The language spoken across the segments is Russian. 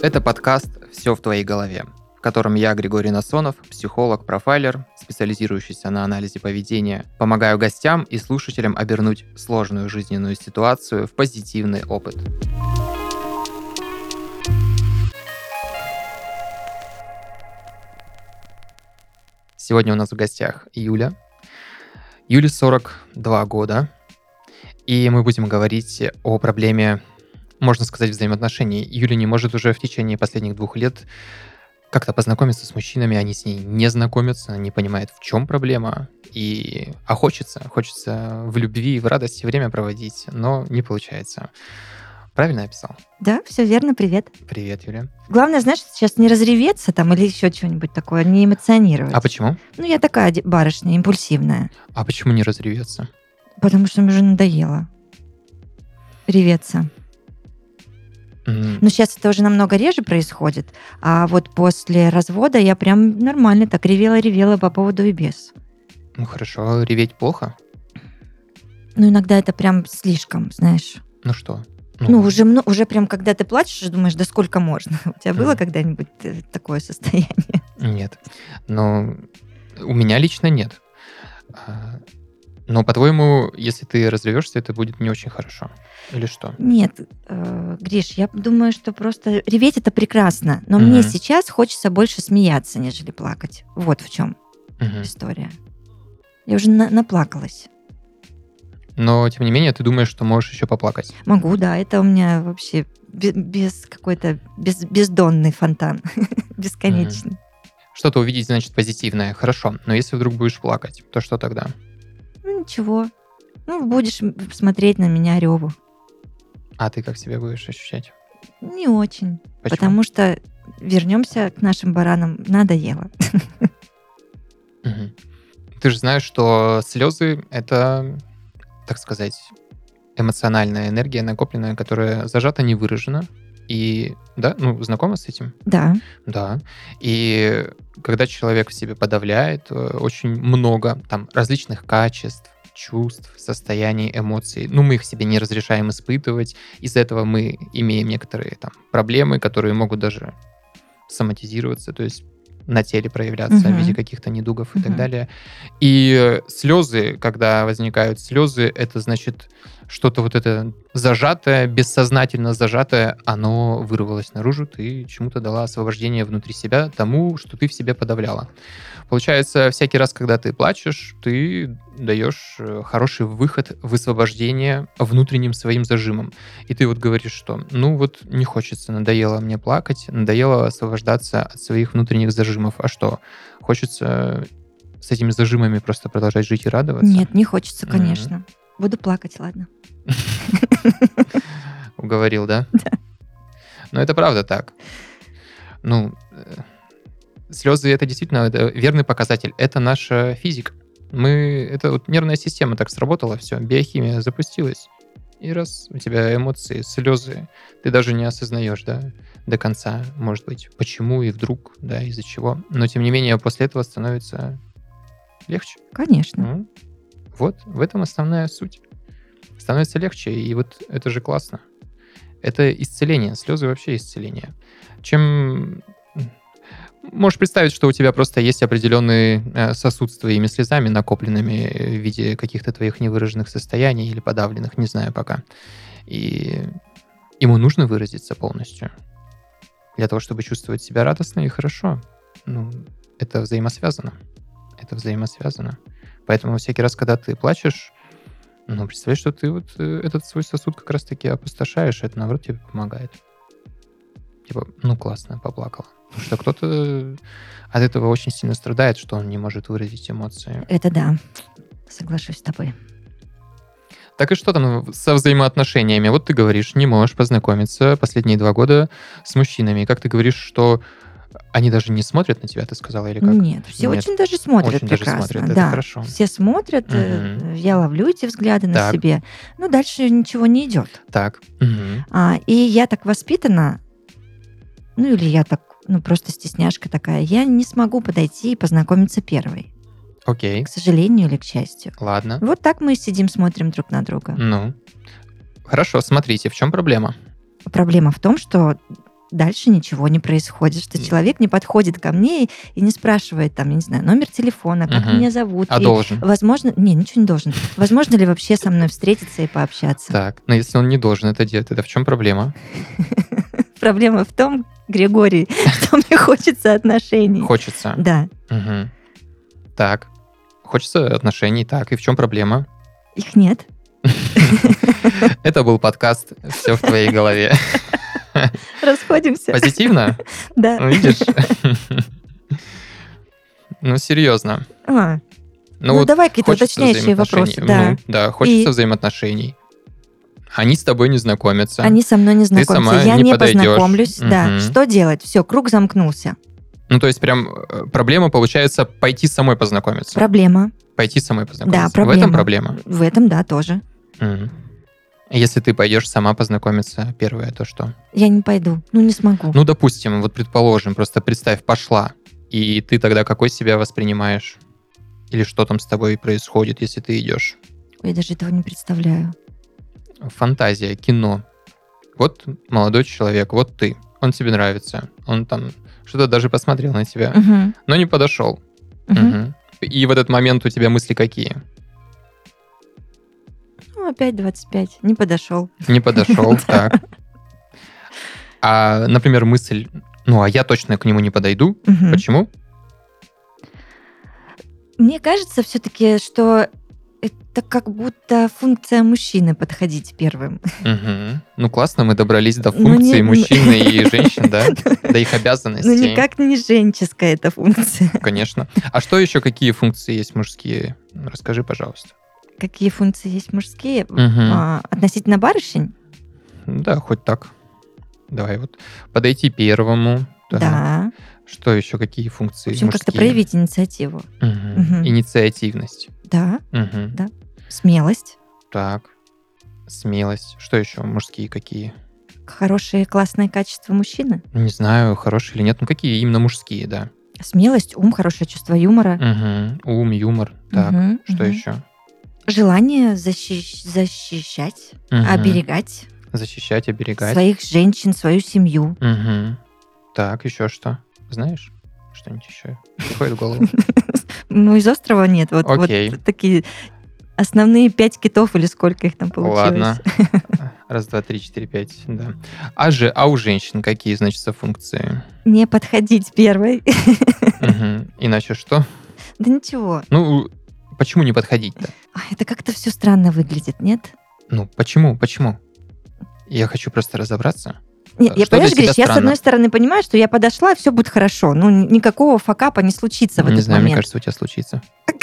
Это подкаст «Все в твоей голове», в котором я, Григорий Насонов, психолог, профайлер, специализирующийся на анализе поведения, помогаю гостям и слушателям обернуть сложную жизненную ситуацию в позитивный опыт. Сегодня у нас в гостях Юля. Юле 42 года, и мы будем говорить о проблеме, можно сказать, взаимоотношений. Юля не может уже в течение последних двух лет как-то познакомиться с мужчинами, они с ней не знакомятся, не понимают, в чем проблема. И... А хочется, хочется в любви и в радости время проводить, но не получается. Правильно я писал? Да, все верно, привет. Привет, Юля. Главное, знаешь, сейчас не разреветься там или еще что-нибудь такое, не эмоционировать. А почему? Ну, я такая барышня, импульсивная. А почему не разреветься? Потому что мне уже надоело реветься. Но сейчас это уже намного реже происходит. А вот после развода я прям нормально так ревела-ревела по поводу и без. Ну хорошо, реветь плохо? Но иногда это прям слишком, знаешь. Ну что? Ну, уже, мно- уже прям когда ты плачешь, думаешь, да сколько можно? У тебя было когда-нибудь э, такое состояние? Нет. Но у меня лично нет. Но, по-твоему, если ты разревешься, это будет не очень хорошо. Или что? Нет, э, Гриш, я думаю, что просто реветь это прекрасно, но Мгм. мне сейчас хочется больше смеяться, нежели плакать. Вот в чем Мгм. история. Я уже на- наплакалась. Но, тем не менее, ты думаешь, что можешь еще поплакать. Могу, да, это у меня вообще бе- без какой-то без, бездонный фонтан, бесконечный. Что-то увидеть, значит, позитивное. Хорошо. Но если вдруг будешь плакать, то что тогда? Ничего, ну будешь смотреть на меня реву. А ты как себя будешь ощущать? Не очень, Почему? потому что вернемся к нашим баранам. Надоело. Ты же знаешь, что слезы — это, так сказать, эмоциональная энергия накопленная, которая зажата, не выражена. И, да, ну, знакома с этим? Да, Да. И когда человек в себе подавляет э, очень много там различных качеств, чувств, состояний, эмоций, ну, мы их себе не разрешаем испытывать. Из-за этого мы имеем некоторые там проблемы, которые могут даже соматизироваться, то есть на теле проявляться в Мгм. виде каких-то недугов и так далее. И слезы, когда возникают слезы, это значит что-то вот это зажатое, бессознательно зажатое, оно вырвалось наружу, ты чему-то дала освобождение внутри себя тому, что ты в себе подавляла. Получается, всякий раз, когда ты плачешь, ты даешь э, хороший выход, высвобождение внутренним своим зажимом. И ты вот говоришь, что ну вот не хочется, надоело мне плакать, надоело освобождаться от своих внутренних зажимов. А что? Хочется с этими зажимами просто продолжать жить и радоваться? нет, не хочется, конечно. Буду плакать, ладно. Уговорил, да? Но это правда так. Ну, э, слезы это действительно это верный показатель. Это наша физика. Мы, это вот нервная система так сработала, все, биохимия запустилась. И раз у тебя эмоции, слезы, ты даже не осознаешь, да, до конца, может быть, почему и вдруг, да, из-за чего. Но, тем не менее, после этого становится легче. Конечно. Ну, Вот, в этом основная суть. Становится легче, и вот это же классно. Это исцеление. Слезы вообще исцеление. Чем... Можешь представить, что у тебя просто есть определенный э, сосуд с твоими слезами, накопленными в виде каких-то твоих невыраженных состояний или подавленных, не знаю пока. И ему нужно выразиться полностью. Для того, чтобы чувствовать себя радостно и хорошо. Ну, это взаимосвязано. Это взаимосвязано. Поэтому всякий раз, когда ты плачешь, ну, представь, что ты вот э, этот свой сосуд как раз-таки опустошаешь, это, наоборот, тебе помогает. Типа, ну, классно, поплакала. Потому что кто-то от этого очень сильно страдает, что он не может выразить эмоции. Это да. Соглашусь с тобой. Так и что там со взаимоотношениями? Вот ты говоришь, не можешь познакомиться последние два года с мужчинами. Как ты говоришь, что они даже не смотрят на тебя, ты сказала, или как? Нет, все Нет. очень даже смотрят Очень даже прекрасно. смотрят, это да, хорошо. все смотрят, э, Мгм. я ловлю эти взгляды на Так. себе. Ну, дальше ничего не идет. Так. Мгм. А, и я так воспитана, ну или я так, ну просто стесняшка такая, я не смогу подойти и познакомиться первой, Окей. к сожалению или к счастью. Ладно. Вот так мы сидим, смотрим друг на друга. Ну. Хорошо, смотрите, в чем проблема? Проблема в том, что дальше ничего не происходит, что человек не подходит ко мне и, и не спрашивает там, я не знаю, номер телефона, как Мгм. меня зовут. А и, должен. Возможно, не, ничего не должен. Возможно ли вообще со мной встретиться и пообщаться? Так, но если он не должен это делать, тогда в чем проблема? Проблема в том, Григорий, что мне хочется отношений. Хочется. Да, Мгм. Так. Хочется отношений, так. И в чем проблема? их нет. Это был подкаст «Все в твоей голове». Расходимся. Позитивно? Да. Ну, видишь? Ну, серьезно. А, Ну, ну, вот давай какие-то уточняющие вопросы. Да. Ну, да, хочется И? взаимоотношений. Они с тобой не знакомятся. Они со мной не знакомятся. сама Я не не, подойдешь. познакомлюсь. Да. Мгм. Что делать? Все, круг замкнулся. Ну, то есть прям э, проблема получается пойти самой познакомиться. Проблема. Пойти самой познакомиться. Да, В этом проблема. проблема. В этом, да, тоже. Мгм. Если ты пойдешь сама познакомиться, первое, то что? Я не пойду. Ну, не смогу. Ну, допустим, вот предположим, просто представь, пошла, и ты тогда какой себя воспринимаешь? Или что там с тобой происходит, если ты идешь? Я даже этого не представляю. Фантазия, кино. Вот молодой человек, вот ты. Он тебе нравится. Он там что-то даже посмотрел на тебя, Мгм. но не подошел. Мгм. Мгм. И в этот момент у тебя мысли какие? Ну, опять 25. Не подошел. Не подошел, так. А, например, мысль, ну, а я точно к нему не подойду. Почему? Мне кажется все-таки, что это как будто функция мужчины подходить первым. Мгм. Ну, классно, мы добрались до Ну, функции не- мужчины и женщин, да? До их обязанностей. Ну, никак не женческая эта функция. Конечно. А что еще, какие функции есть мужские? Расскажи, пожалуйста. Какие функции есть мужские? А, относительно барышень? Да, хоть так. Давай вот подойти первому. Да. Что еще, какие функции В общем, как-то проявить инициативу. Мгм. Мгм. Инициативность. Да. Мгм. Да. Смелость. Так. Смелость. Что еще? Мужские какие? Хорошие, классные качества мужчины. Не знаю, хорошие или нет. Ну, какие именно мужские, да. Смелость, ум, хорошее чувство юмора. Мгм. Ум, юмор. Так. Мгм, Что мгм. еще? Желание защищ- защищать, Мгм. оберегать Защищать, оберегать. своих женщин, свою семью. Мгм. Так, еще что? Знаешь? Что-нибудь еще приходит в голову? Ну, из острова нет. Вот, такие основные пять китов или сколько их там получилось. Ладно. Раз, два, три, четыре, пять, да. А, же, а у женщин какие, значит, функции? Не подходить первой. Мгм. Иначе что? Да ничего. Ну, почему не подходить-то? Ай, Это как-то все странно выглядит, нет? Ну, почему? Почему? Я хочу просто разобраться. Нет, Что я, понимаешь, Гриш, я с одной стороны понимаю, что я подошла, все будет хорошо. Ну, никакого факапа не случится в не этот знаю, мне момент. кажется, у тебя случится.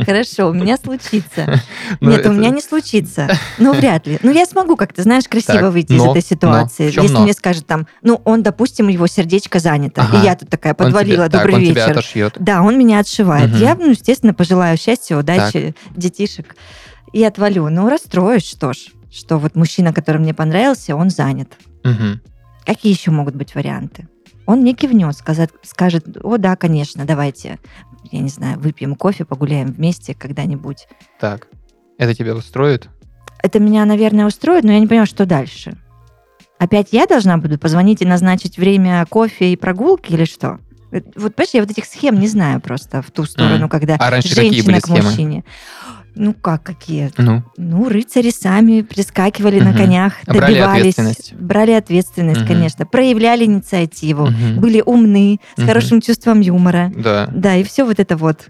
Хорошо, у меня случится. Ну, Нет, у меня не случится. Ну, вряд ли. Ну, я смогу как-то, знаешь, красиво выйти из этой ситуации. Если мне скажут там, ну, он, допустим, его сердечко занято. И я тут такая подвалила, добрый вечер. Да, он меня отшивает. Я, ну, естественно, пожелаю счастья, удачи, детишек. И отвалю. Ну, расстроюсь, что ж. Что вот мужчина, который мне понравился, он занят. Какие еще могут быть варианты? Он мне кивнет, сказать, скажет, о, да, конечно, давайте, я не знаю, выпьем кофе, погуляем вместе когда-нибудь. Так. Это тебя устроит? Это меня, наверное, устроит, но я не понимаю, что дальше. Опять я должна буду позвонить и назначить время кофе и прогулки или что? Вот, понимаешь, я вот этих схем не знаю просто в ту сторону, Мгм. когда А раньше какие женщина были к схемы? Ну как, какие? Ну, Ну, рыцари сами прискакивали на Мгм. конях, Брали добивались. ответственность. Брали ответственность, Мгм. конечно. Проявляли инициативу. мгм. Были умны, с Мгм. хорошим чувством юмора. да, Да, и все вот это вот.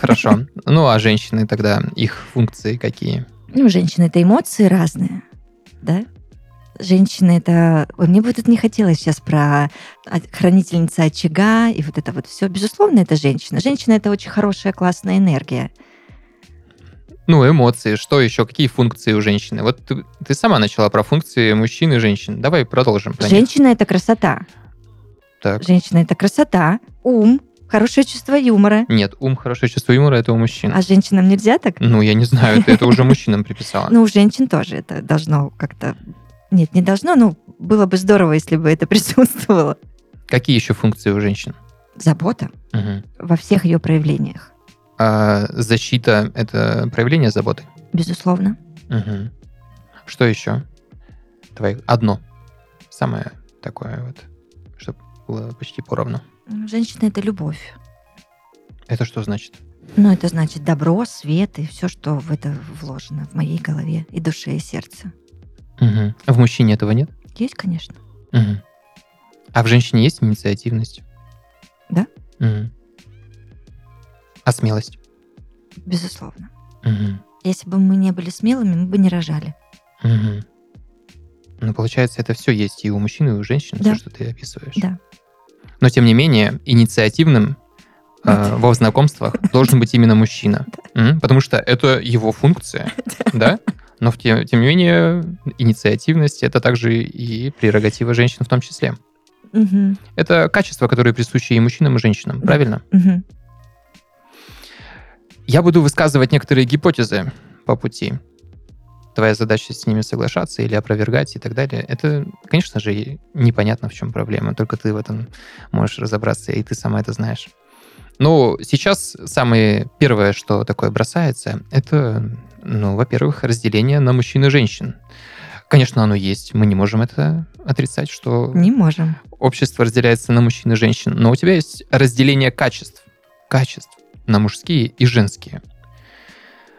хорошо. Ну, а женщины тогда, их функции какие? Ну, женщины это эмоции разные, да? Женщины это... Ой, мне бы тут не хотелось сейчас про хранительница очага и вот это вот все. Безусловно, это женщина. Женщина это очень хорошая, классная энергия. Ну, эмоции, что еще, какие функции у женщины? Вот ты, ты сама начала про функции мужчин и женщин. Давай продолжим. Женщина это красота. Так. Женщина это красота, ум, хорошее чувство юмора. Нет, ум, хорошее чувство юмора, это у мужчин. А женщинам нельзя так? Ну, я не знаю, ты это уже мужчинам приписала. Ну, у женщин тоже это должно как-то... Нет, не должно, но было бы здорово, если бы это присутствовало. Какие еще функции у женщин? Забота во всех ее проявлениях, А защита — это проявление заботы? безусловно. Мгм. Что еще? Давай, одно. Самое такое вот, чтобы было почти поровну. Ну, Женщина это любовь. Это что значит? Ну, это значит добро, свет и все, что в это вложено в моей голове и душе, и сердце. Мгм. А в мужчине этого нет? Есть, конечно. Мгм. А в женщине есть инициативность? Да. Мгм. А смелость? Безусловно. Мгм. Если бы мы не были смелыми, мы бы не рожали. Мгм. Ну, получается, это все есть и у мужчин, и у женщин, Да. все, что ты описываешь. Да. Но, тем не менее, инициативным э, во знакомствах должен быть именно мужчина. Потому что это его функция, да? Но тем, тем не менее, инициативность это также и прерогатива женщин в том числе. Это качества, которые присущи и мужчинам, и женщинам, правильно? Мгм. Я буду высказывать некоторые гипотезы по пути. Твоя задача с ними соглашаться или опровергать и так далее. Это, конечно же, непонятно, в чем проблема. Только ты в этом можешь разобраться, и ты сама это знаешь. Но сейчас самое первое, что такое бросается, это, ну, во-первых, разделение на мужчин и женщин. Конечно, оно есть. Мы не можем это отрицать, что Не можем. общество разделяется на мужчин и женщин, но у тебя есть разделение качеств. Качеств на мужские и женские.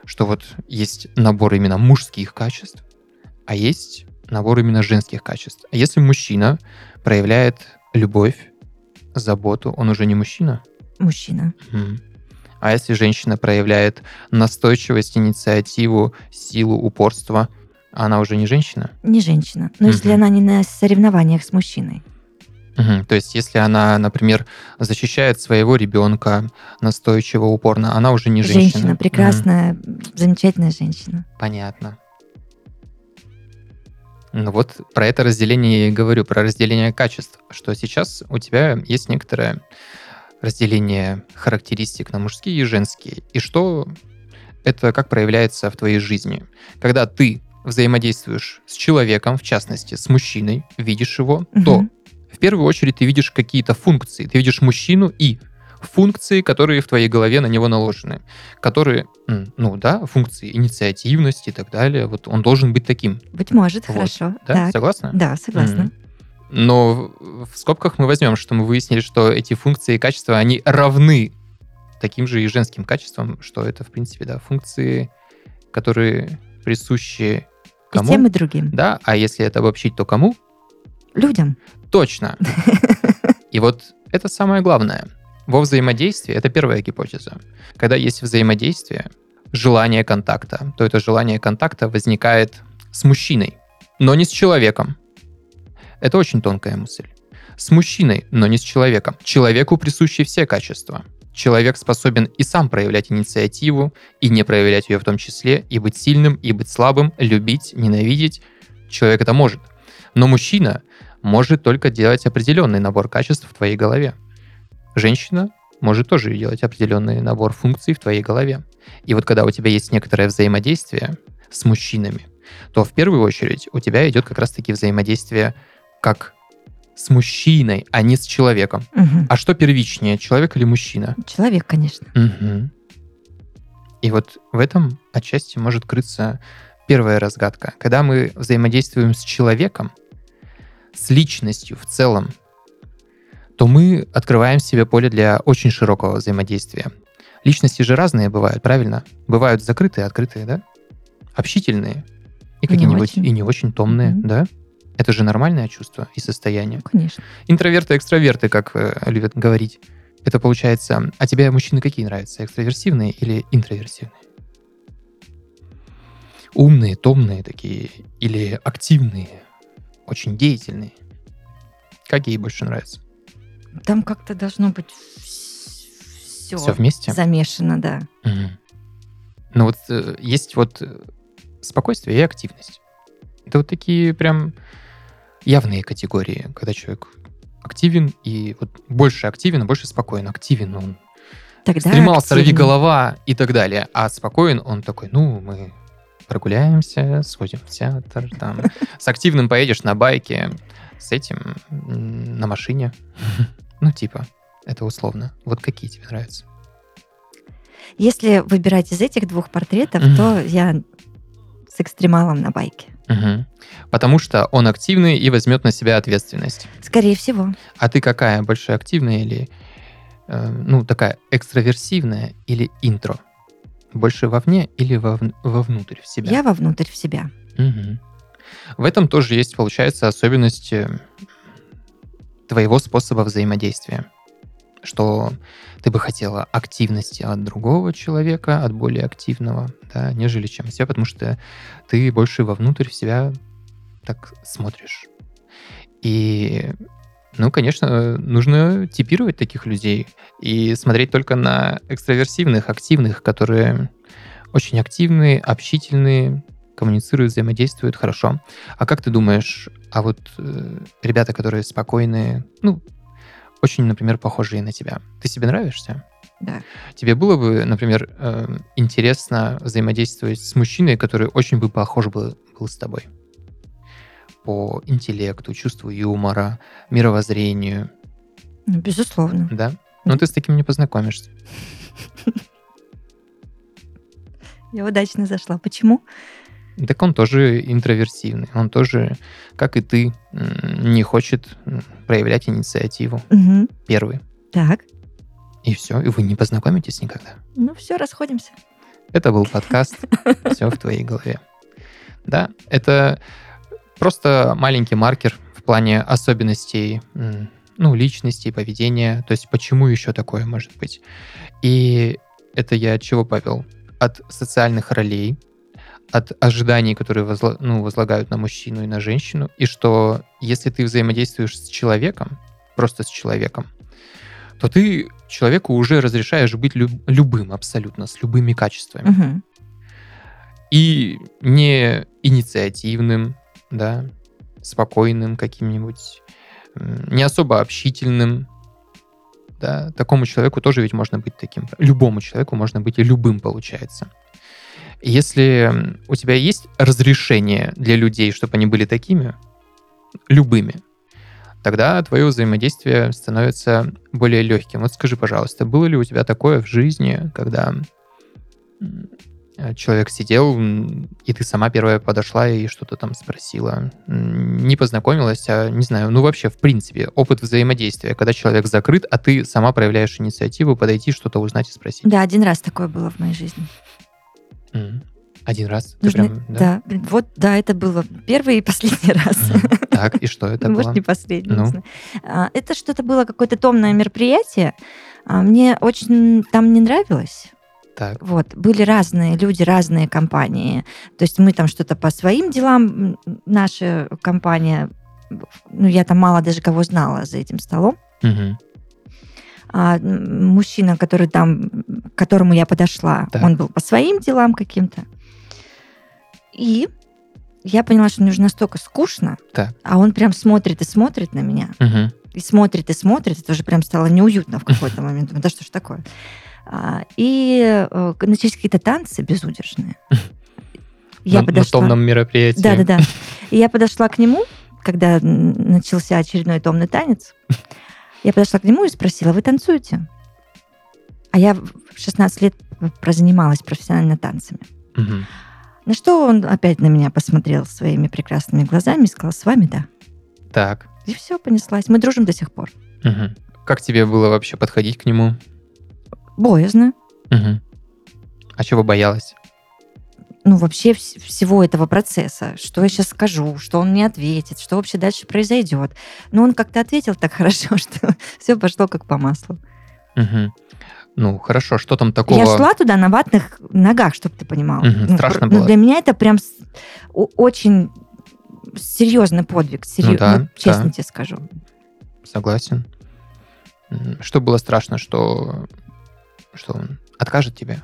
Что вот есть набор именно мужских качеств, а есть набор именно женских качеств. А если мужчина проявляет любовь, заботу, он уже не мужчина? Мужчина. Мгм. А если женщина проявляет настойчивость, инициативу, силу, упорство, она уже не женщина? Не женщина. Но если Мгм. она не на соревнованиях с мужчиной. Мгм. То есть, если она, например, защищает своего ребенка настойчиво, упорно, она уже не женщина. Женщина, прекрасная, замечательная женщина. Понятно. Ну вот про это разделение я и говорю, про разделение качеств, что сейчас у тебя есть некоторое разделение характеристик на мужские и женские. И что это как проявляется в твоей жизни? Когда ты взаимодействуешь с человеком, в частности, с мужчиной, видишь его, то Мгм. в первую очередь ты видишь какие-то функции. Ты видишь мужчину и функции, которые в твоей голове на него наложены. Которые, ну да, функции инициативности и так далее. Вот он должен быть таким. Быть может, Вот. хорошо. Да, Так. согласна? Да, согласна. Мгм. Но в скобках мы возьмем, что мы выяснили, что эти функции и качества, они равны таким же и женским качествам, что это, в принципе, да, функции, которые присущи И кому? тем, и другим. Да, а если это обобщить, то кому? Людям. Точно. И вот это самое главное. Во взаимодействии, это первая гипотеза. Когда есть взаимодействие, желание контакта, то это желание контакта возникает с мужчиной, но не с человеком. Это очень тонкая мысль. С мужчиной, но не с человеком. Человеку присущи все качества. Человек способен и сам проявлять инициативу, и не проявлять ее в том числе, и быть сильным, и быть слабым, любить, ненавидеть. Человек это может. Но мужчина может только делать определенный набор качеств в твоей голове. Женщина может тоже делать определенный набор функций в твоей голове. И вот когда у тебя есть некоторое взаимодействие с мужчинами, то в первую очередь у тебя идет как раз-таки взаимодействие как с мужчиной, а не с человеком. Мгм. А что первичнее, человек или мужчина? Человек, конечно. Мгм. И вот в этом отчасти может крыться первая разгадка. Когда мы взаимодействуем с человеком, с личностью в целом, то мы открываем себе поле для очень широкого взаимодействия. Личности же разные бывают, правильно? Бывают закрытые, открытые, да? Общительные. И какие-нибудь, и не очень томные, Мгм. да? Это же нормальное чувство и состояние. Конечно. Интроверты, экстраверты, как э, любят говорить. Это получается... А тебе мужчины какие нравятся? Экстраверсивные или интроверсивные? Умные, томные такие или активные, очень деятельные? Какие больше нравятся? Там как-то должно быть все, Все вместе? замешано, да. Мгм. Ну вот э, есть вот э, спокойствие и активность. Это вот такие прям явные категории, когда человек активен и вот больше активен, а больше спокоен. Активен он Тогда стремал, сорви активнее. голова и так далее. А спокоен он такой, ну, мы прогуляемся, сходим в театр, там. С активным поедешь на байке, с этим на машине. Ну, типа, это условно. Вот какие тебе нравятся? Если выбирать из этих двух портретов, то я с экстремалом на байке. Мгм. Потому что он активный и возьмет на себя ответственность. Скорее всего. А ты какая? Больше активная или, э, ну, такая экстраверсивная или интро? Больше вовне или вовн- вовнутрь в себя? Я вовнутрь в себя. Мгм. В этом тоже есть, получается, особенности твоего способа взаимодействия. Что ты бы хотела активности от другого человека, от более активного, да, нежели чем себя, потому что ты больше вовнутрь в себя так смотришь. И, ну, конечно, нужно типировать таких людей и смотреть только на экстраверсивных, активных, которые очень активные, общительные, коммуницируют, взаимодействуют хорошо. А как ты думаешь, а вот э, ребята, которые спокойные, ну, очень, например, похожие на тебя, ты себе нравишься? Да. Тебе было бы, например, э, интересно взаимодействовать с мужчиной, который очень бы похож был, был с тобой? По интеллекту, чувству юмора, мировоззрению, Ну, Безусловно. да? Но ты с таким не познакомишься. Я удачно зашла. Почему? Так он тоже интроверсивный. Он тоже, как и ты, не хочет проявлять инициативу. Мгм. Первый. Так. И все. И вы не познакомитесь никогда. Ну все, расходимся. Это был подкаст «Все в твоей голове». Да, это просто маленький маркер в плане особенностей ну, личности, поведения. То есть почему еще такое может быть. И это я от чего повел? От социальных ролей, от ожиданий, которые возла- ну, возлагают на мужчину и на женщину, и что если ты взаимодействуешь с человеком, просто с человеком, то ты человеку уже разрешаешь быть люб- любым абсолютно, с любыми качествами. Мгм. И не инициативным, да, спокойным каким-нибудь, не особо общительным, да, такому человеку тоже ведь можно быть таким. Любому человеку можно быть и любым, получается. Если у тебя есть разрешение для людей, чтобы они были такими, любыми, тогда твое взаимодействие становится более легким. Вот скажи, пожалуйста, было ли у тебя такое в жизни, когда человек сидел, и ты сама первая подошла и что-то там спросила. Не познакомилась, а не знаю, ну вообще, в принципе, опыт взаимодействия, когда человек закрыт, а ты сама проявляешь инициативу подойти, что-то узнать и спросить. Да, один раз такое было в моей жизни. Один раз? Ты Нужно- прям, да? блин, вот, да, это было первый и последний раз. Так, и что это Ну, Может, было? не последний. Ну? А, Это что-то было, какое-то томное мероприятие. А, Мне очень там не нравилось. Так. Вот, были разные люди, разные компании. То есть мы там что-то по своим делам, наша компания, ну, я там мало даже кого знала за этим столом. Мгм. А мужчина, который там, к которому я подошла, Так. он был по своим делам каким-то. И я поняла, что мне уже настолько скучно, Так. а он прям смотрит и смотрит на меня. Мгм. И смотрит, и смотрит. Это уже прям стало неуютно в какой-то момент. Да что ж такое? А, И э, начались какие-то танцы безудержные. Я на, на подошла. томном мероприятии. Да, да, да. И я подошла к нему, когда начался очередной томный танец. Я подошла к нему и спросила, вы танцуете? А я в 16 лет прозанималась профессионально танцами. Мгм. На что он опять на меня посмотрел своими прекрасными глазами и сказал, с вами да. Так. И все, понеслась. Мы дружим до сих пор. Мгм. Как тебе было вообще подходить к нему? Боязно. Мгм. А чего боялась? Ну, вообще вс- всего этого процесса. Что я сейчас скажу, что он мне ответит, что вообще дальше произойдет. Но он как-то ответил так хорошо, что все пошло как по маслу. Мгм. Ну, хорошо, что там такого? Я шла туда на ватных ногах, чтобы ты понимал. Ну, страшно пр- было? Ну, для меня это прям с- очень серьезный подвиг. серьё- Ну да, ну, честно да. тебе скажу. Согласен. Что было страшно, что, что он откажет тебе?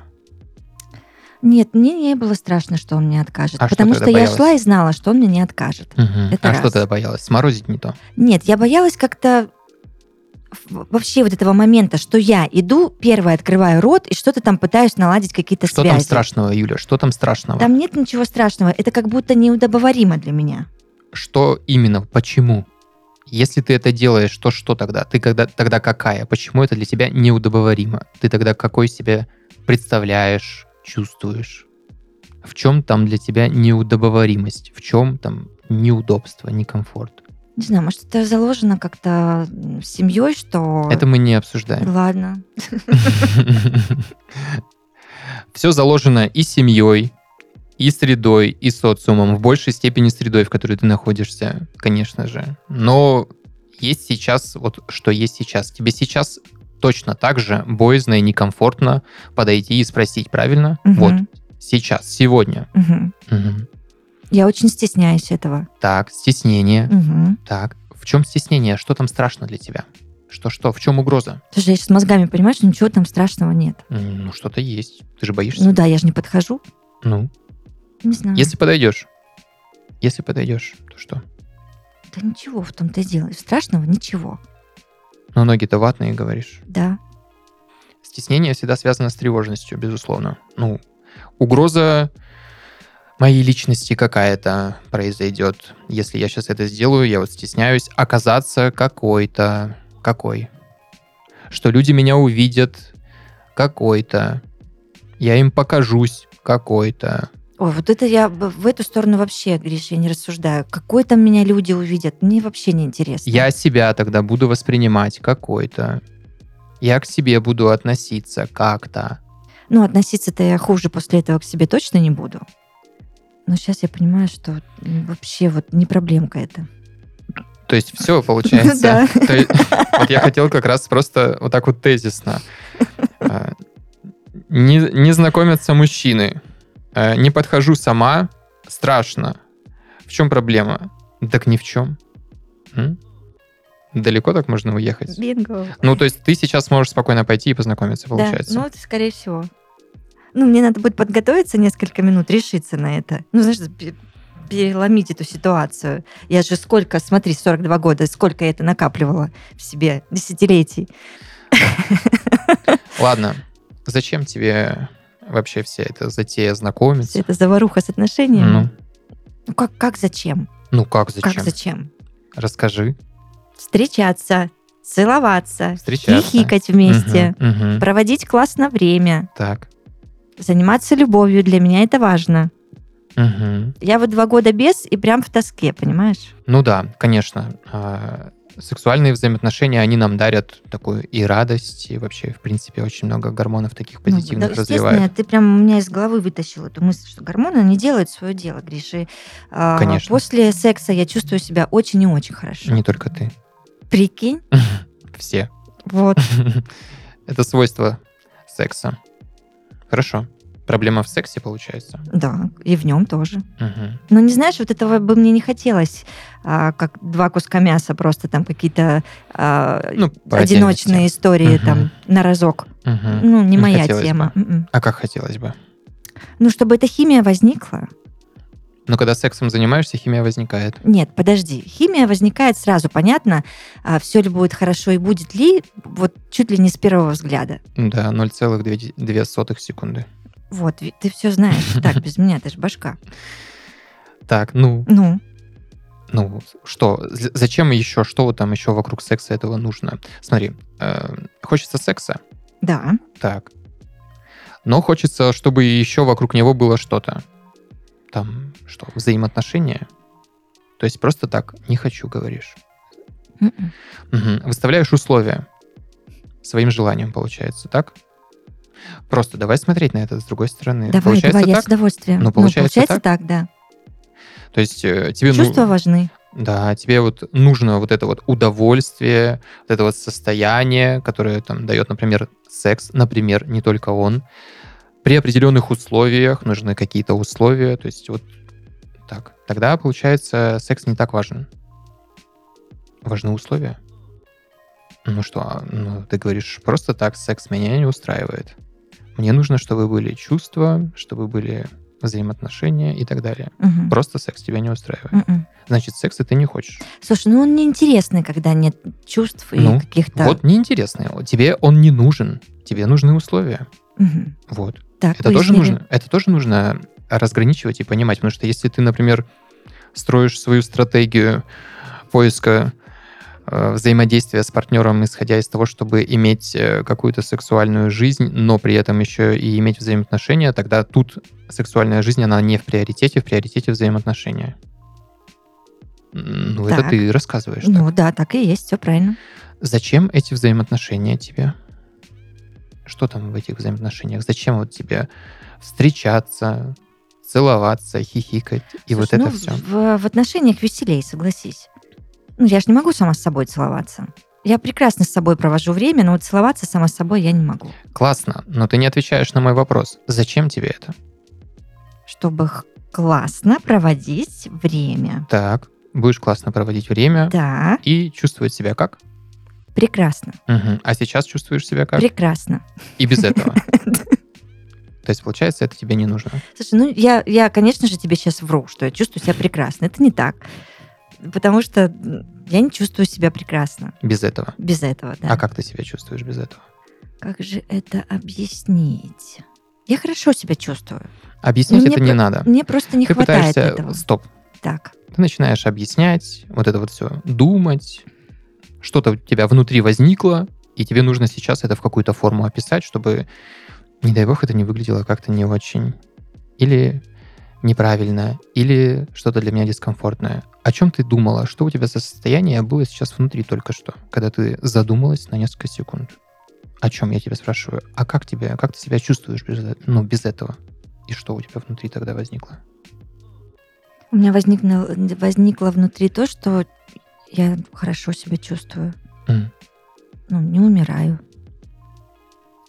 Нет, мне не было страшно, что он мне откажет. А что потому тогда что я шла и знала, что он мне не откажет. Мгм. Это а раз. что тогда боялась? Сморозить не то? Нет, я боялась как-то вообще вот этого момента, что я иду, первое открываю рот и что-то там пытаюсь наладить какие-то Что связи. там страшного, Юля? Что там страшного? Там нет ничего страшного. Это как будто неудобоваримо для меня. Что именно? Почему? Если ты это делаешь, то что тогда? Ты когда, тогда какая? Почему это для тебя неудобоваримо? Ты тогда какой себе представляешь, чувствуешь? В чем там для тебя неудобоваримость? В чем там неудобство, некомфорт? Не знаю, может, это заложено как-то семьей, что... Это мы не обсуждаем. Ладно. Все заложено и семьей, и средой, и социумом, в большей степени средой, в которой ты находишься, конечно же. Но есть сейчас, вот что есть сейчас. Тебе сейчас точно так же боязно и некомфортно подойти и спросить, правильно? Мгм. Вот, сейчас, сегодня. Мгм. Мгм. Я очень стесняюсь этого. Так, стеснение. Мгм. Так, в чем стеснение? Что там страшно для тебя? Что-что? В чем угроза? Слушай, я сейчас мозгами понимаю, что ничего там страшного нет. Ну, что-то есть. Ты же боишься? Ну да, я же не подхожу. Ну, Не знаю. если подойдешь. Если подойдешь, то что? Да ничего в том-то дело. Страшного ничего. Ну, ноги-то ватные, говоришь. Да. Стеснение всегда связано с тревожностью, безусловно. Ну, угроза моей личности какая-то произойдет. Если я сейчас это сделаю, я вот стесняюсь оказаться какой-то. Какой? Что люди меня увидят какой-то. Я им покажусь какой-то. Ой, вот это я в эту сторону вообще, Гриша, я не рассуждаю. Какой там меня люди увидят, мне вообще не интересно. Я себя тогда буду воспринимать какой-то. Я к себе буду относиться как-то. Ну, относиться-то я хуже после этого к себе точно не буду. Но сейчас я понимаю, что вообще вот не проблемка это. То есть все получается. Вот я хотел как раз просто вот так вот тезисно. А, Не, не знакомятся мужчины. А, Не подхожу сама. Страшно. В чем проблема? Так ни в чем. М? Далеко так можно уехать? Бинго. Ну, то есть ты сейчас можешь спокойно пойти и познакомиться, получается. Да, ну, это скорее всего. Ну, мне надо будет подготовиться несколько минут, решиться на это. Ну, знаешь, пе- переломить эту ситуацию. Я же сколько, смотри, 42 года, сколько я это накапливала в себе, десятилетий. Ладно. Зачем тебе вообще вся эта затея знакомиться? Вся эта заваруха с отношениями. Ну, Ну, как, как зачем? ну как зачем? Как зачем? Расскажи. Встречаться, целоваться, Встречаться. хихикать вместе, Мгм, мгм. проводить классно время, Так. заниматься любовью. Для меня это важно. Мгм. Я вот два года без и прям в тоске, понимаешь? Ну да, конечно. Сексуальные взаимоотношения, они нам дарят такую и радость, и вообще, в принципе, очень много гормонов таких Ну, позитивных да, естественно, развивает. ты прям у меня из головы вытащил эту мысль, что гормоны не делают свое дело, Гриш. И, а, Конечно. После секса я чувствую себя очень и очень хорошо. Не только ты. Прикинь? Все. Вот. Это свойство секса. Хорошо. Проблема в сексе, получается. Да, и в нем тоже. Мгм. Но не знаешь, вот этого бы мне не хотелось, а, как два куска мяса, просто там какие-то а, Ну, одиночные истории Мгм. там на разок. Мгм. Ну, не Не моя тема. М-м. А как хотелось бы? Ну, чтобы эта химия возникла. Но когда сексом занимаешься, химия возникает. Нет, подожди. Химия возникает сразу, понятно, все ли будет хорошо и будет ли, вот чуть ли не с первого взгляда. Да, 0,2 секунды. Вот, ты все знаешь. Так, без меня, ты же башка. Так, ну, Ну, ну, что? Зачем еще? Что там еще вокруг секса этого нужно? Смотри, э, хочется секса, да. так. Но хочется, чтобы еще вокруг него было что-то. Там, что, взаимоотношения? То есть просто так, не хочу, говоришь. М-м. Мгм. Выставляешь условия своим желанием, получается, так? Просто давай смотреть на это с другой стороны. Давай, получается давай, я так? с удовольствием. Ну, получается так? так, да. То есть э, тебе ну- Чувства важны. Да, тебе вот нужно вот это вот удовольствие, вот это вот состояние, которое там дает, например, секс, например, не только он. При определенных условиях нужны какие-то условия, то есть вот так. Тогда, получается, секс не так важен. Важны условия. Ну что, а, ну, ты говоришь, просто так секс меня не устраивает. Мне нужно, чтобы были чувства, чтобы были взаимоотношения и так далее. Мгм. Просто секс тебя не устраивает. М-м. Значит, секса ты не хочешь. Слушай, ну он неинтересный, когда нет чувств и Ну, каких-то... Вот неинтересно. Тебе он не нужен. Тебе нужны условия. Мгм. Вот. Так, Это тоже нужно. Это тоже нужно разграничивать и понимать. Потому что если ты, например, строишь свою стратегию поиска э, взаимодействия с партнером, исходя из того, чтобы иметь э, какую-то сексуальную жизнь, но при этом еще и иметь взаимоотношения, тогда тут сексуальная жизнь, она не в приоритете, в приоритете взаимоотношения. Ну, это Так. ты рассказываешь. так. Ну да, так и есть, все правильно. Зачем эти взаимоотношения тебе? Что там в этих взаимоотношениях? Зачем вот тебе встречаться, целоваться, хихикать и вот Слушай, это ну, все? В, в отношениях веселей, согласись. Ну, я же не могу сама с собой целоваться. Я прекрасно с собой провожу время, но вот целоваться сама с собой я не могу. Классно, но ты не отвечаешь на мой вопрос. Зачем тебе это? Чтобы классно проводить время. Так, будешь классно проводить время Да, и чувствовать себя как? прекрасно. Мгм. А сейчас чувствуешь себя как? Прекрасно. И без этого. То есть, получается, это тебе не нужно. Слушай, ну я, я, конечно же, тебе сейчас вру, что я чувствую себя прекрасно. Это не так. Потому что я не чувствую себя прекрасно Без этого. без этого. Да. А как ты себя чувствуешь без этого? Как же это объяснить? Я хорошо себя чувствую. Объяснять Ну, мне это не про- надо. Мне просто не ты хватает пытаешься... этого. Стоп. Так. Ты начинаешь объяснять, вот это вот все, думать, что-то у тебя внутри возникло, и тебе нужно сейчас это в какую-то форму описать, чтобы, не дай бог, это не выглядело как-то не очень. Или неправильно, или что-то для меня дискомфортное. О чем ты думала? Что у тебя за состояние было сейчас внутри только что, когда ты задумалась на несколько секунд? О чем я тебя спрашиваю? А как тебе, как ты себя чувствуешь без, э- ну, без этого? И что у тебя внутри тогда возникло? У меня возникло, возникло внутри то, что я хорошо себя чувствую. М. Ну, не умираю.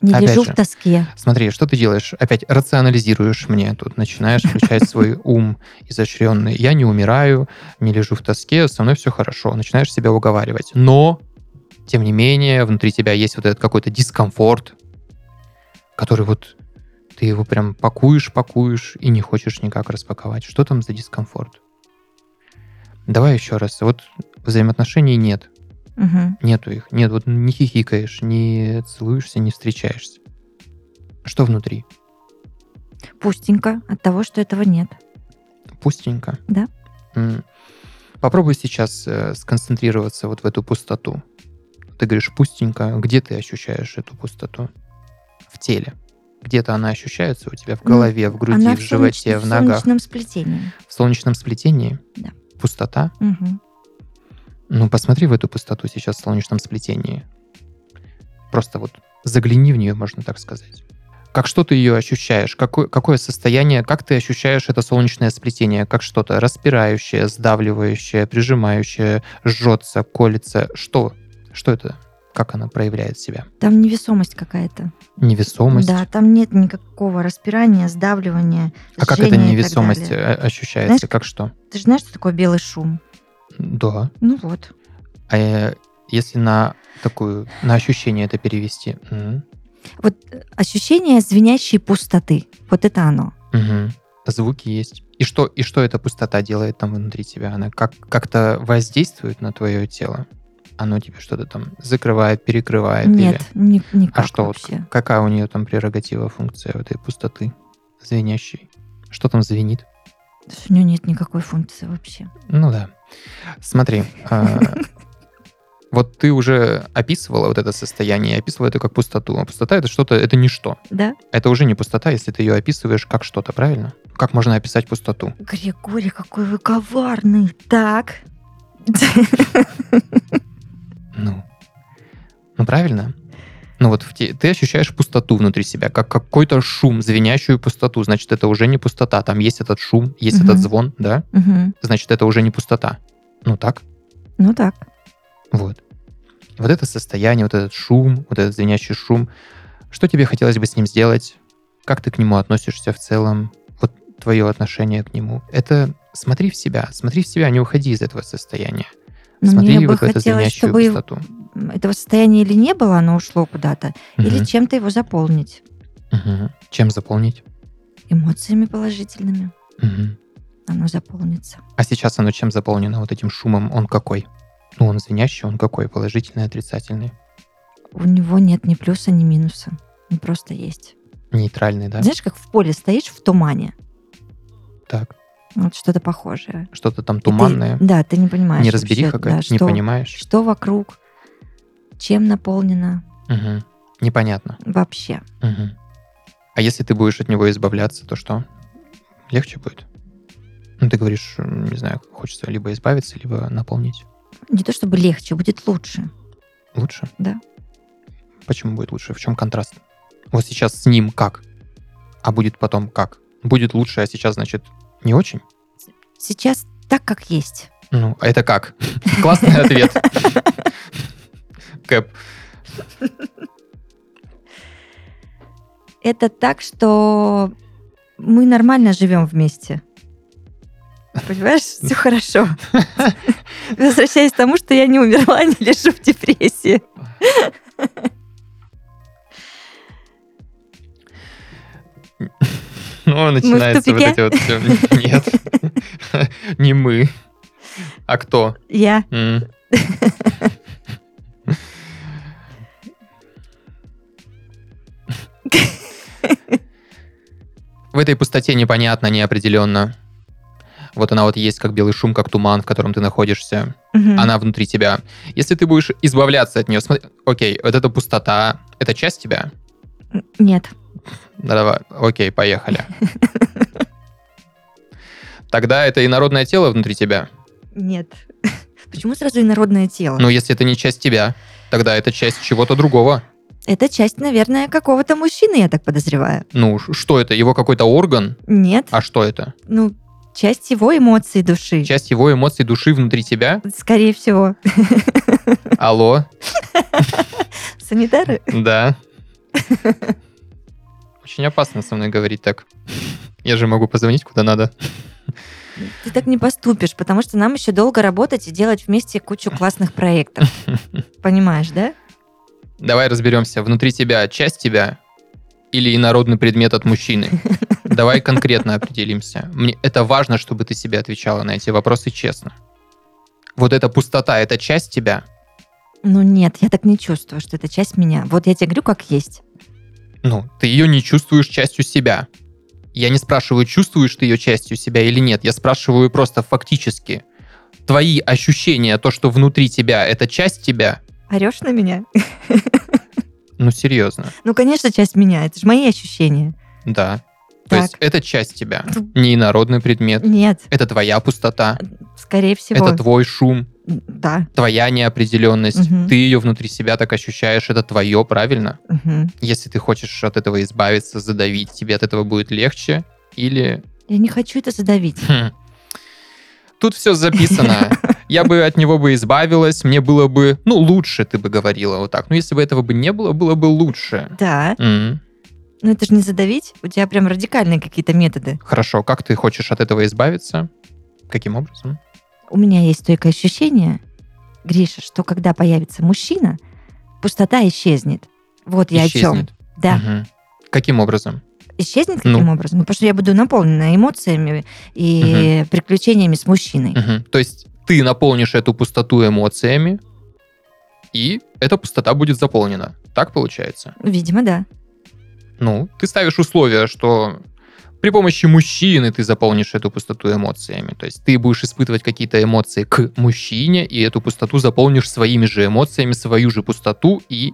Не Опять лежу же, в тоске. Смотри, что ты делаешь? Опять рационализируешь мне тут, начинаешь включать свой ум изощренный. Я не умираю, не лежу в тоске, со мной все хорошо. Начинаешь себя уговаривать. Но, тем не менее, внутри тебя есть вот этот какой-то дискомфорт, который вот ты его прям пакуешь, пакуешь и не хочешь никак распаковать. Что там за дискомфорт? Давай еще раз. Вот взаимоотношений нет. Мгм. Нету их. Нет, вот не хихикаешь, не целуешься, не встречаешься. Что внутри? Пустенько от того, что этого нет. Пустенько. Да. М. Попробуй сейчас э, сконцентрироваться вот в эту пустоту. Ты говоришь пустенько. Где ты ощущаешь эту пустоту? В теле. Где-то она ощущается у тебя в Ну, голове, в груди, Она в животе, в ногах, солнечном сплетении. в солнечном сплетении. Да. Пустота. Мгм. Ну, посмотри в эту пустоту сейчас в солнечном сплетении. Просто вот загляни в нее, можно так сказать. Как что ты ее ощущаешь? Какое, какое состояние? Как ты ощущаешь это солнечное сплетение? Как что-то распирающее, сдавливающее, прижимающее, жжется, колется? Что? Что это? Как она проявляет себя? Там невесомость какая-то. Невесомость? Да, там нет никакого распирания, сдавливания. а как эта невесомость э, ощущается? Знаешь, как что? Ты же знаешь, что такое белый шум? Да. Ну вот. А э, если на такую, на ощущение это перевести? М. Вот э, ощущение звенящей пустоты. Вот это оно. Мгм. Звуки есть. И что, и что эта пустота делает там внутри тебя? Она как, как-то воздействует на твое тело? Оно тебе что-то там закрывает, перекрывает? Нет, ни- Или... никак А что вот, вообще. какая у нее там прерогатива, функция этой пустоты звенящей? Что там звенит? У нее нет никакой функции вообще. Ну да. Смотри, а, вот ты уже описывала вот это состояние, описывала это как пустоту. А пустота это что-то, это ничто. Да? Это уже не пустота, если ты ее описываешь как что-то, правильно? Как можно описать пустоту? Григорий, какой вы коварный. Так. Ну, ну правильно. Ну вот те- ты ощущаешь пустоту внутри себя, как какой-то шум, звенящую пустоту. Значит, это уже не пустота. Там есть этот шум, есть Мгм. этот звон, да? Мгм. Значит, это уже не пустота. Ну так, Ну так. вот. Вот это состояние, вот этот шум, вот этот звенящий шум. Что тебе хотелось бы с ним сделать? Как ты к нему относишься в целом? Вот твое отношение к нему. Это смотри в себя, смотри в себя, не уходи из этого состояния. Но смотри мне бы вот хотелось, звенящую чтобы пустоту. Этого состояния или не было, оно ушло куда-то, или Мгм. чем-то его заполнить. Мгм. Чем заполнить? Эмоциями положительными Мгм. оно заполнится. А сейчас оно чем заполнено вот этим шумом? Он какой? Ну, он звенящий, он какой? Положительный, отрицательный? У него нет ни плюса, ни минуса. Он просто есть. Нейтральный, да? Знаешь, как в поле стоишь в тумане, Так. Вот что-то похожее. Что-то там И ты- туманное. да, ты не понимаешь. Неразбериха вообще, какая-то, да, не что, понимаешь. что вокруг, чем наполнено Мгм. Непонятно. вообще. Мгм. А если ты будешь от него избавляться, то что? Легче будет? Ну, ты говоришь, не знаю, хочется либо избавиться, либо наполнить. Не то чтобы легче, будет лучше. Лучше? Да. Почему будет лучше? В чем контраст? Вот сейчас с ним как? А будет потом как? Будет лучше, а сейчас, значит, не очень? Сейчас так, как есть. Ну, а это как? Классный ответ. Кэп. Это так, что мы нормально живем вместе. Понимаешь, все хорошо. Возвращаясь к тому, что я не умерла, не лежу в депрессии. Ну, начинается вот эти вот все. Нет. Не мы. А кто? Я. В этой пустоте непонятно, неопределенно. Вот она вот есть, как белый шум, как туман, в котором ты находишься. Мгм. Она внутри тебя. Если ты будешь избавляться от нее, смотри, окей, вот эта пустота, это часть тебя? Нет. Да, давай, окей, поехали. Тогда это инородное тело внутри тебя. Нет. Почему сразу инородное тело? Но если это не часть тебя, тогда это часть чего-то другого. Это часть, наверное, какого-то мужчины, я так подозреваю. Ну, что это? Его какой-то орган? Нет. А что это? Ну, часть его эмоций души. Часть его эмоций души внутри тебя? Скорее всего. Алло? Санитары? Да. Очень опасно со мной говорить так. Я же могу позвонить куда надо. Ты так не поступишь, потому что нам еще долго работать и делать вместе кучу классных проектов. Понимаешь, да? Давай разберемся. Внутри тебя часть тебя или инородный предмет от мужчины? Давай конкретно определимся. Мне это важно, чтобы ты себе отвечала на эти вопросы честно. Вот эта пустота, это часть тебя? Ну нет, я так не чувствую, что это часть меня. Вот я тебе говорю, как есть. Ну, ты ее не чувствуешь частью себя. Я не спрашиваю, чувствуешь ты ее частью себя или нет. Я спрашиваю просто фактически. Твои ощущения, то, что внутри тебя, это часть тебя? Орешь на меня? Ну, серьезно. Ну, конечно, часть меня. Это же мои ощущения. Да. То Так. есть это часть тебя. Не инородный предмет. Нет, Это твоя пустота. скорее всего. Это твой шум, Да. твоя неопределенность. Мгм. Ты ее внутри себя так ощущаешь. Это твое, правильно? Мгм. Если ты хочешь от этого избавиться, задавить, тебе от этого будет легче? Или Я не хочу это задавить. Хм. Тут все записано. Я бы от него бы избавилась, мне было бы, ну, лучше, ты бы говорила вот так. Но если бы этого бы не было, было бы лучше. Да. М, Но это же не задавить. У тебя прям радикальные какие-то методы. Хорошо, как ты хочешь от этого избавиться? Каким образом? У меня есть стойкое ощущение, Гриша, что когда появится мужчина, пустота исчезнет. Вот я о чем. Исчезнет. Да. Мгм. Каким образом? Исчезнет каким Ну. образом? Ну, потому что я буду наполнена эмоциями и приключениями с мужчиной. Мгм. То есть ты наполнишь эту пустоту эмоциями, и эта пустота будет заполнена. Так получается? Видимо, да. Ну, ты ставишь условия, что при помощи мужчины ты заполнишь эту пустоту эмоциями. То есть ты будешь испытывать какие-то эмоции к мужчине, и эту пустоту заполнишь своими же эмоциями, свою же пустоту, и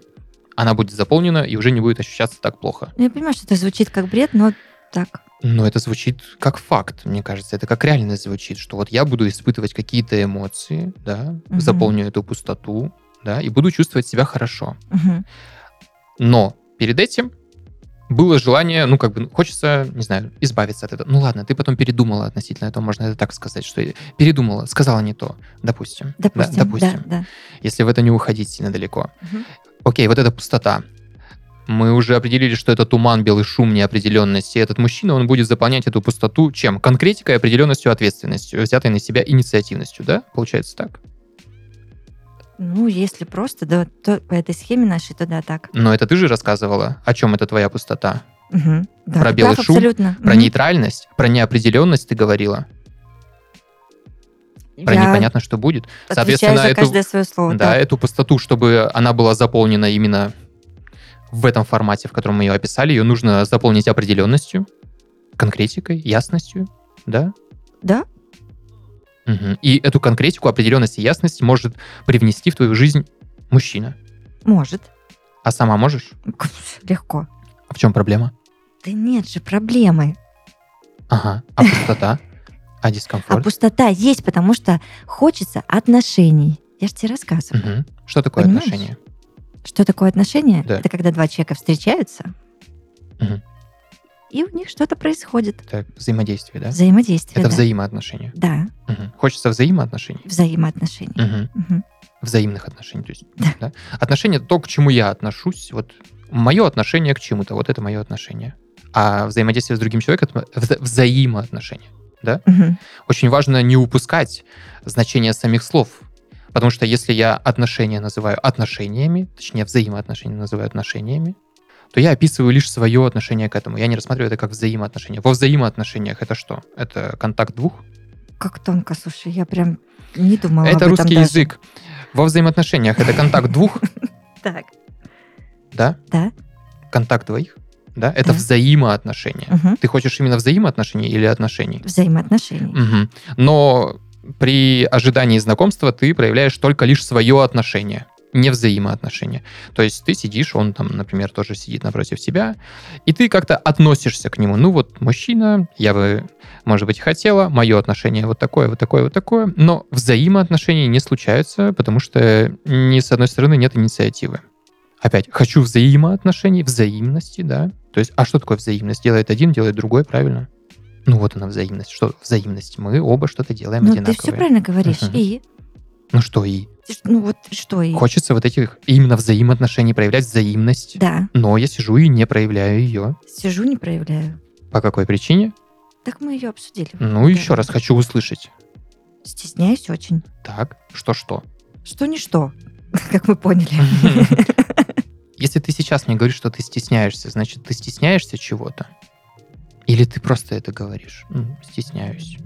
она будет заполнена, и уже не будет ощущаться так плохо. Ну, Я понимаю, что это звучит как бред, но так. Но это звучит как факт, мне кажется. Это как реальность звучит, что вот я буду испытывать какие-то эмоции, да, Мгм. заполню эту пустоту, да, и буду чувствовать себя хорошо. Мгм. Но перед этим было желание, ну, как бы, хочется, не знаю, избавиться от этого. Ну, ладно, ты потом передумала относительно этого, можно это так сказать, что передумала, сказала не то, допустим. Да, Допустим, допустим. да, да. Если в это не уходить сильно далеко. Мгм. Окей, вот эта пустота. Мы уже определили, что это туман, белый шум, неопределенность. И этот мужчина, он будет заполнять эту пустоту чем? Конкретикой, определенностью, ответственностью, взятой на себя инициативностью, да? Получается так? Ну, если просто, да, то по этой схеме нашей, то да, так. Но это ты же рассказывала, о чем это твоя пустота? Мгм. Да, Про белый прав шум, абсолютно. Про Мгм. нейтральность, про неопределенность ты говорила, про Я непонятно, что будет. Соответственно, за эту, каждое свое слово. да, так. эту пустоту, чтобы она была заполнена именно в этом формате, в котором мы ее описали, ее нужно заполнить определенностью, конкретикой, ясностью, да? Да? Мгм. И эту конкретику, определенность и ясность может привнести в твою жизнь мужчина. Может. А сама можешь? Легко. А в чем проблема? Да нет же проблемы. Ага. А пустота? А А дискомфорт? пустота есть, потому что хочется отношений. Я же тебе рассказываю. Мгм. Что такое Понимаешь? отношения? Что такое отношения? Да. Это когда два человека встречаются, Мгм. и у них что-то происходит. Это взаимодействие, да? Взаимодействие. Это да. взаимоотношения. Да, Мгм. Хочется взаимоотношений? взаимоотношения. Мгм. Мгм. Взаимных отношений. То есть, Да. да? Отношения то, к чему я отношусь. Вот мое отношение к чему-то. Вот это мое отношение. А взаимодействие с другим человеком это вза- взаимоотношения. Мгм. Очень важно не упускать значение самих слов. Потому что если я отношения называю отношениями, точнее взаимоотношения называю отношениями, то я описываю лишь свое отношение к этому. Я не рассматриваю это как взаимоотношения. Во взаимоотношениях это что? Это контакт двух? Как тонко, слушай, я прям не думала об это этом русский даже. язык. Во взаимоотношениях это контакт двух, Так, да? да. Контакт двоих, да? Это Да. взаимоотношения. Ты хочешь именно взаимоотношений или отношений? Взаимоотношения. Мгм. Но при ожидании знакомства ты проявляешь только лишь свое отношение, не взаимоотношения. То есть ты сидишь, он там, например, тоже сидит напротив тебя, и ты как-то относишься к нему. Ну вот, мужчина, я бы, может быть, хотела, мое отношение вот такое, вот такое, вот такое, но взаимоотношения не случаются, потому что ни с одной стороны нет инициативы. Опять, хочу взаимоотношений, взаимности, да. То есть, а что такое взаимность? Делает один, делает другой, правильно? Ну вот она взаимность. Что взаимность? Мы оба что-то делаем Ну, ты одинаковое. все правильно говоришь. Мгм. И? Ну что и? Ты Ну вот что и? Хочется вот этих именно взаимоотношений проявлять взаимность. Да, Но я сижу и не проявляю ее. сижу, не проявляю. По какой причине? Так мы ее обсудили. Ну, Да. еще раз хочу услышать. Стесняюсь очень. Так, что-что? Что не что, как мы поняли. Если ты сейчас мне говоришь, что ты стесняешься, значит, ты стесняешься чего-то? Или ты просто это говоришь? «М, Стесняюсь.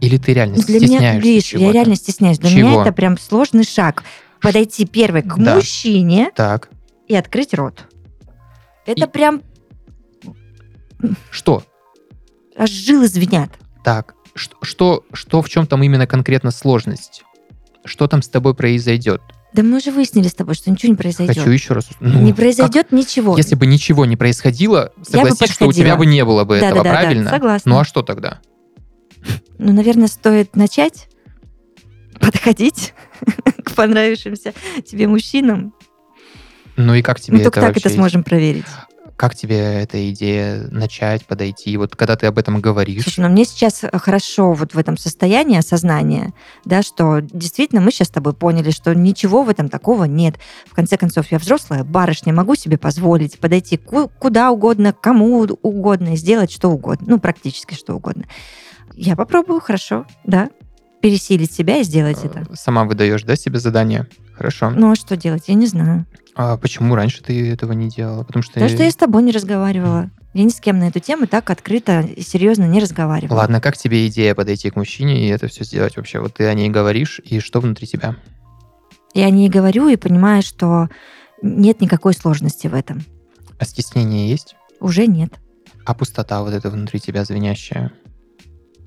Или ты реально Для меня, стесняешься видишь, чего-то? я реально стесняюсь. Для Чего? меня это прям сложный шаг. Подойти первой к Да. мужчине Так, и открыть рот. Это И- прям что? аж жилы звенят. Так, ш- что, что в чем там именно конкретно сложность? Что там с тобой произойдет? Да мы уже выяснили с тобой, что ничего не произойдет. Хочу еще раз. Ну, не как? произойдет ничего. Если бы ничего не происходило, согласись, что у тебя бы не было бы этого, Да-да-да-да, правильно? согласна. Ну а что тогда? Ну, наверное, стоит начать подходить к понравившимся тебе мужчинам. Ну и как тебе только это так это вообще- сможем проверить. Как тебе эта идея начать, подойти? Вот когда ты об этом говоришь, Слушай, ну мне сейчас э, хорошо вот в этом состоянии осознания, да, что действительно мы сейчас с тобой поняли, что ничего в этом такого нет. В конце концов, я взрослая барышня, могу себе позволить подойти ку- куда угодно, кому угодно, сделать что угодно, ну, практически что угодно. Я попробую, хорошо, да, пересилить себя и сделать это. э, сама выдаешь, да, себе задание? Хорошо. Ну, а что делать, я не знаю. А почему раньше ты этого не делала? Потому что... Потому что я с тобой не разговаривала. Я ни с кем на эту тему так открыто и серьезно не разговаривала. Ладно, как тебе идея подойти к мужчине и это все сделать вообще? Вот ты о ней говоришь, и что внутри тебя? Я о ней говорю и понимаю, что нет никакой сложности в этом. А стеснение есть? Уже нет. А пустота вот эта внутри тебя звенящая?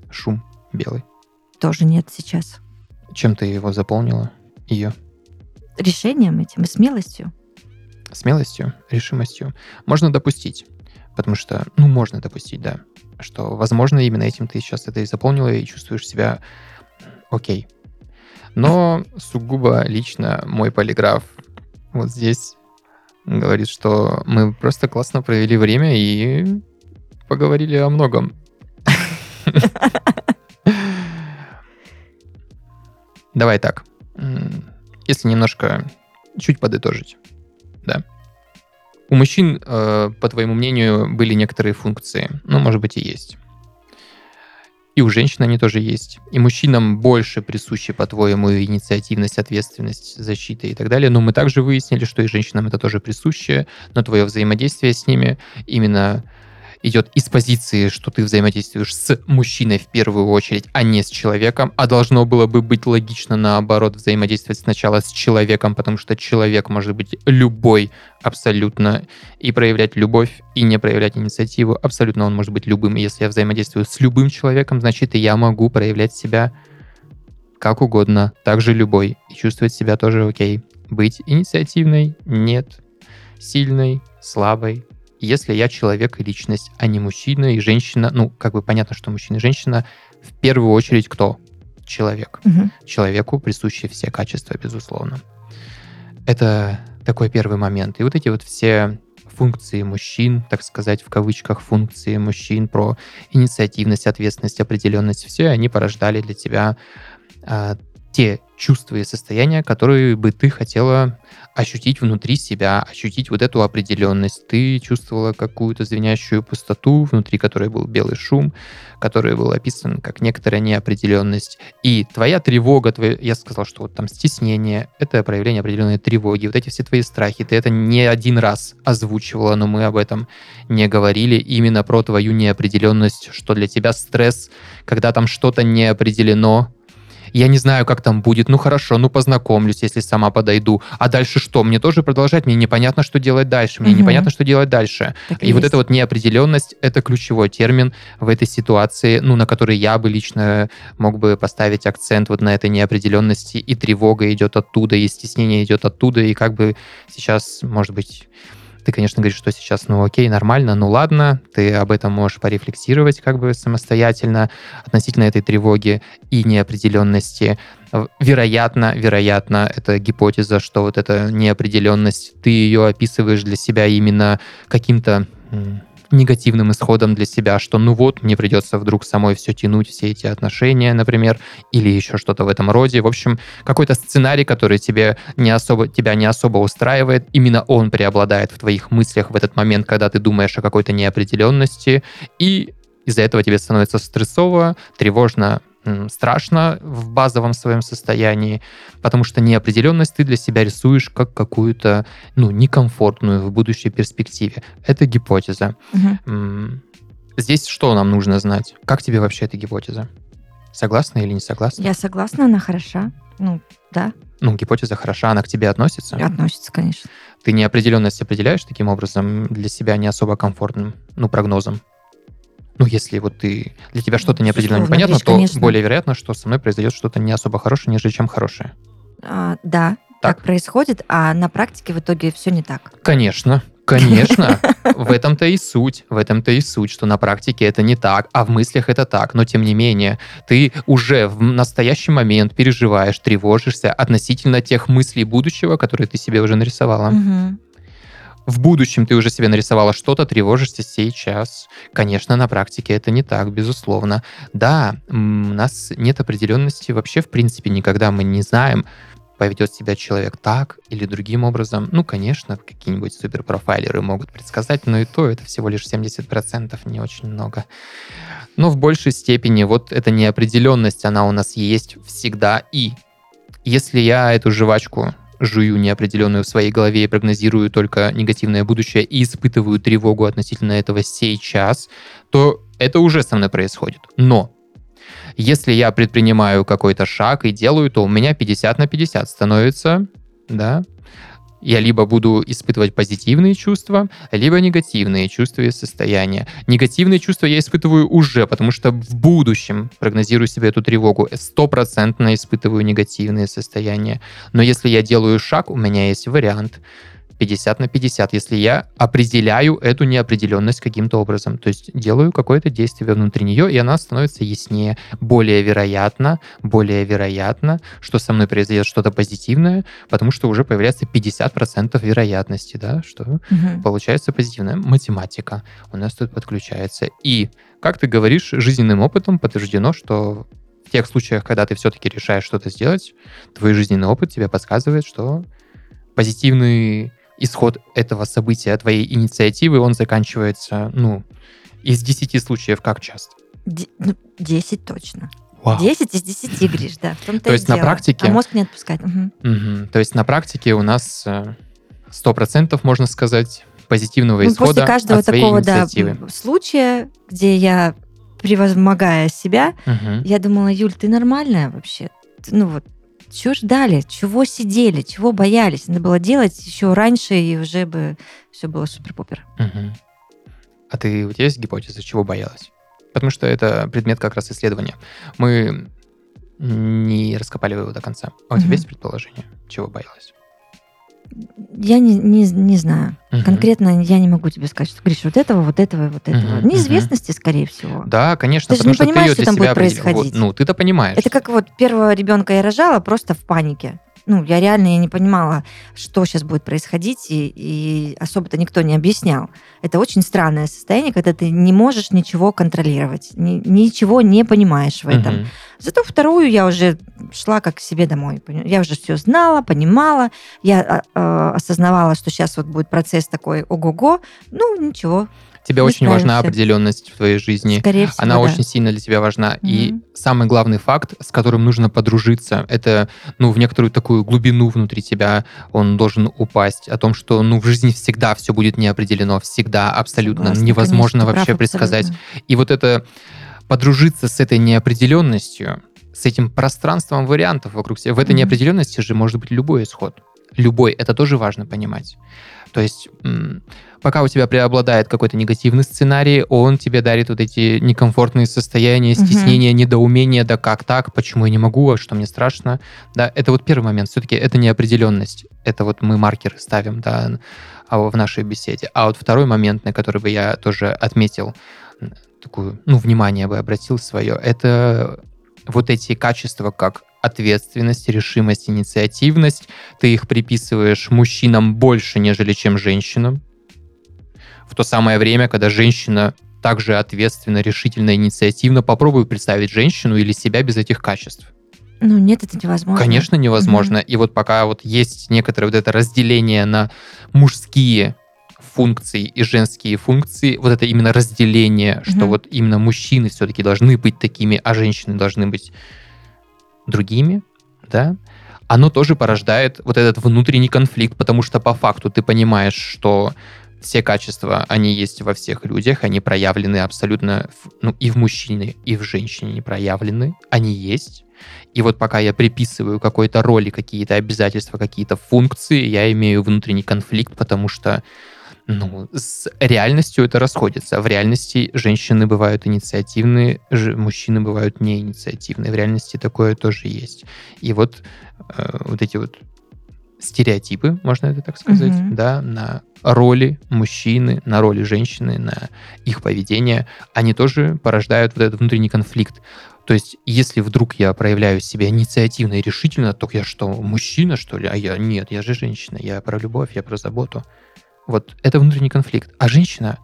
Шум белый. Тоже нет сейчас. Чем ты его заполнила? Ее? Решением этим и смелостью. Смелостью, решимостью. Можно допустить. Потому что, ну, можно допустить, да. Что, возможно, именно этим ты сейчас это и заполнила, и чувствуешь себя окей. Но сугубо лично мой полиграф вот здесь говорит, что мы просто классно провели время и поговорили о многом. Давай так. Если немножко чуть подытожить, да. У мужчин, э, по твоему мнению, были некоторые функции. Ну, может быть, и есть. И у женщин они тоже есть. И мужчинам больше присущи, по-твоему, инициативность, ответственность, защита и так далее. Но мы также выяснили, что и женщинам это тоже присуще, но твое взаимодействие с ними именно идет из позиции, что ты взаимодействуешь с мужчиной в первую очередь, а не с человеком, а должно было бы быть логично наоборот взаимодействовать сначала с человеком, потому что человек может быть любой абсолютно, и проявлять любовь, и не проявлять инициативу, абсолютно он может быть любым. И если я взаимодействую с любым человеком, значит, и я могу проявлять себя как угодно, также любой, и чувствовать себя тоже окей. Быть инициативной? Нет. Сильной? Слабой? Если я человек и личность, а не мужчина и женщина, ну, как бы понятно, что мужчина и женщина, в первую очередь кто? Человек. Мгм. Человеку присущи все качества, безусловно. Это такой первый момент. И вот эти вот все функции мужчин, так сказать, в кавычках, функции мужчин про инициативность, ответственность, определенность, все они порождали для тебя а, те чувства и состояния, которые бы ты хотела ощутить внутри себя, ощутить вот эту определенность. Ты чувствовала какую-то звенящую пустоту, внутри которой был белый шум, который был описан как некоторая неопределенность. И твоя тревога, твоя, я сказал, что вот там стеснение, это проявление определенной тревоги. Вот эти все твои страхи, ты это не один раз озвучивала, но мы об этом не говорили. Именно про твою неопределенность, что для тебя стресс, когда там что-то не определено, я не знаю, как там будет, ну хорошо, ну познакомлюсь, если сама подойду. А дальше что? Мне тоже продолжать, мне непонятно, что делать дальше, мне Мгм. непонятно, что делать дальше. Так И вот есть. эта вот неопределенность — это ключевой термин в этой ситуации, ну, на который я бы лично мог бы поставить акцент вот на этой неопределенности, и тревога идет оттуда, и стеснение идет оттуда, и как бы сейчас, может быть, ты, конечно, говоришь, что сейчас, ну, окей, нормально, ну, ладно, ты об этом можешь порефлексировать как бы самостоятельно относительно этой тревоги и неопределенности. Вероятно, вероятно, это гипотеза, что вот эта неопределенность, ты ее описываешь для себя именно каким-то негативным исходом для себя, что ну вот, мне придется вдруг самой все тянуть, все эти отношения, например, или еще что-то в этом роде. В общем, какой-то сценарий, который тебе не особо, тебя не особо устраивает, именно он преобладает в твоих мыслях в этот момент, когда ты думаешь о какой-то неопределенности, и из-за этого тебе становится стрессово, тревожно, страшно в базовом своем состоянии, потому что неопределенность ты для себя рисуешь как какую-то, ну, некомфортную в будущей перспективе. Это гипотеза. М, Здесь что нам нужно знать? Как тебе вообще эта гипотеза? Согласна или не согласна? Я согласна, она хороша. Ну, да, Ну, гипотеза хороша, она к тебе относится. относится, конечно. Ты неопределенность определяешь таким образом для себя не особо комфортным, ну, прогнозом. Ну, если вот ты для тебя что-то неопределенно Безусловно, непонятно, видишь, то конечно. более вероятно, что со мной произойдет что-то не особо хорошее, нежели чем хорошее. А, да, Так. так происходит, а на практике в итоге все не так. Конечно, конечно. В этом-то и суть. В этом-то и суть, что на практике это не так, а в мыслях это так. Но тем не менее, ты уже в настоящий момент переживаешь, тревожишься относительно тех мыслей будущего, которые ты себе уже нарисовала. Мгм. В будущем ты уже себе нарисовала что-то, тревожишься сейчас. Конечно, на практике это не так, безусловно. Да, у нас нет определенности вообще, в принципе, никогда мы не знаем, поведет себя человек так или другим образом. Ну, конечно, какие-нибудь суперпрофайлеры могут предсказать, но и то это всего лишь 70%, не очень много. Но в большей степени вот эта неопределенность, она у нас есть всегда. И если я эту жвачку жую неопределенную в своей голове и прогнозирую только негативное будущее и испытываю тревогу относительно этого сейчас, то это уже со мной происходит. Но если я предпринимаю какой-то шаг и делаю, то у меня 50 на 50 становится, да, я либо буду испытывать позитивные чувства, либо негативные чувства и состояния. Негативные чувства я испытываю уже, потому что в будущем прогнозирую себе эту тревогу, стопроцентно испытываю негативные состояния. Но если я делаю шаг, у меня есть вариант 50 на 50, если я определяю эту неопределенность каким-то образом. То есть делаю какое-то действие внутри нее, и она становится яснее. Более вероятно, более вероятно, что со мной произойдет что-то позитивное, потому что уже появляется 50% вероятности, да, что Мгм. получается позитивная математика у нас тут подключается. И, как ты говоришь, жизненным опытом подтверждено, что в тех случаях, когда ты все-таки решаешь что-то сделать, твой жизненный опыт тебе подсказывает, что позитивный исход этого события, твоей инициативы, он заканчивается, ну, из 10 случаев как часто? Ну, 10 точно. Вау. 10 из 10, Гриш, да. В том-то То есть на дело. практике- А мозг не отпускать. Мгм. Мгм. То есть на практике у нас э, 100% можно сказать позитивного Ну, исхода после каждого от своей такого, да, инициативы. м, случая, где я, превозмогая себя, Мгм. я думала, Юль, ты нормальная вообще? Ну вот, чего ждали, чего сидели, чего боялись? Надо было делать еще раньше, и уже бы все было супер-пупер. Мгм. А ты, у тебя есть гипотеза, чего боялась? Потому что это предмет как раз исследования. Мы не раскопали его до конца. А у тебя Мгм. есть предположение, чего боялась? Я не, не, не знаю. Мгм. Конкретно я не могу тебе сказать, что, Гриш, вот этого, вот этого, и вот этого. Мгм, Неизвестности, скорее всего. Да, конечно, Ты же не что понимаешь, что там будет определил. Вот, происходить. ну, ты-то понимаешь. Это как вот первого ребенка я рожала просто в панике. Ну, я реально я не понимала, что сейчас будет происходить, и, и особо-то никто не объяснял. Это очень странное состояние, когда ты не можешь ничего контролировать, ни- ничего не понимаешь в этом. Мгм. Зато вторую я уже шла как к себе домой. Я уже все знала, понимала, я а, осознавала, что сейчас вот будет процесс такой ого-го. Ну, ничего, Тебе не очень важна справишься. определенность в твоей жизни. скорее всего, Она да. очень сильно для тебя важна. И Мгм. самый главный факт, с которым нужно подружиться, это, ну, в некоторую такую глубину внутри тебя он должен упасть. О том, что, ну, в жизни всегда все будет неопределено, всегда, абсолютно Согласна, невозможно конечно, вообще предсказать. абсолютно. И вот это подружиться с этой неопределенностью, с этим пространством вариантов вокруг себя, в этой Мгм. неопределенности же может быть любой исход. Любой, это тоже важно понимать. То есть, пока у тебя преобладает какой-то негативный сценарий, он тебе дарит вот эти некомфортные состояния, стеснения, недоумения, да как так, почему я не могу, а что мне страшно. Да, это вот первый момент. Все-таки это неопределенность. Это вот мы маркеры ставим, да, а в нашей беседе. А вот второй момент, на который бы я тоже отметил, такую, ну, внимание бы обратил свое, это вот эти качества, как ответственность, решимость, инициативность. Ты их приписываешь мужчинам больше, нежели чем женщинам. В то самое время, когда женщина также ответственно, решительно, инициативно. Попробуй представить женщину или себя без этих качеств. Ну, нет, это невозможно. Конечно, невозможно. И вот пока вот есть некоторое вот это разделение на мужские функции и женские функции, вот это именно разделение, что Мгм. вот именно мужчины все-таки должны быть такими, а женщины должны быть другими, да, оно тоже порождает вот этот внутренний конфликт, потому что по факту ты понимаешь, что все качества, они есть во всех людях, они проявлены абсолютно, ну, и в мужчине, и в женщине они проявлены, они есть. И вот пока я приписываю какой-то роли, какие-то обязательства, какие-то функции, я имею внутренний конфликт, потому что ну, с реальностью это расходится. В реальности женщины бывают инициативные, мужчины бывают не инициативные. В реальности такое тоже есть. И вот э, вот эти вот стереотипы, можно это так сказать, Мгм. да, на роли мужчины, на роли женщины, на их поведение, они тоже порождают вот этот внутренний конфликт. То есть, если вдруг я проявляю себя инициативно и решительно, то я что, мужчина, что ли? А я нет, я же женщина, я про любовь, я про заботу. Вот это внутренний конфликт. А женщина,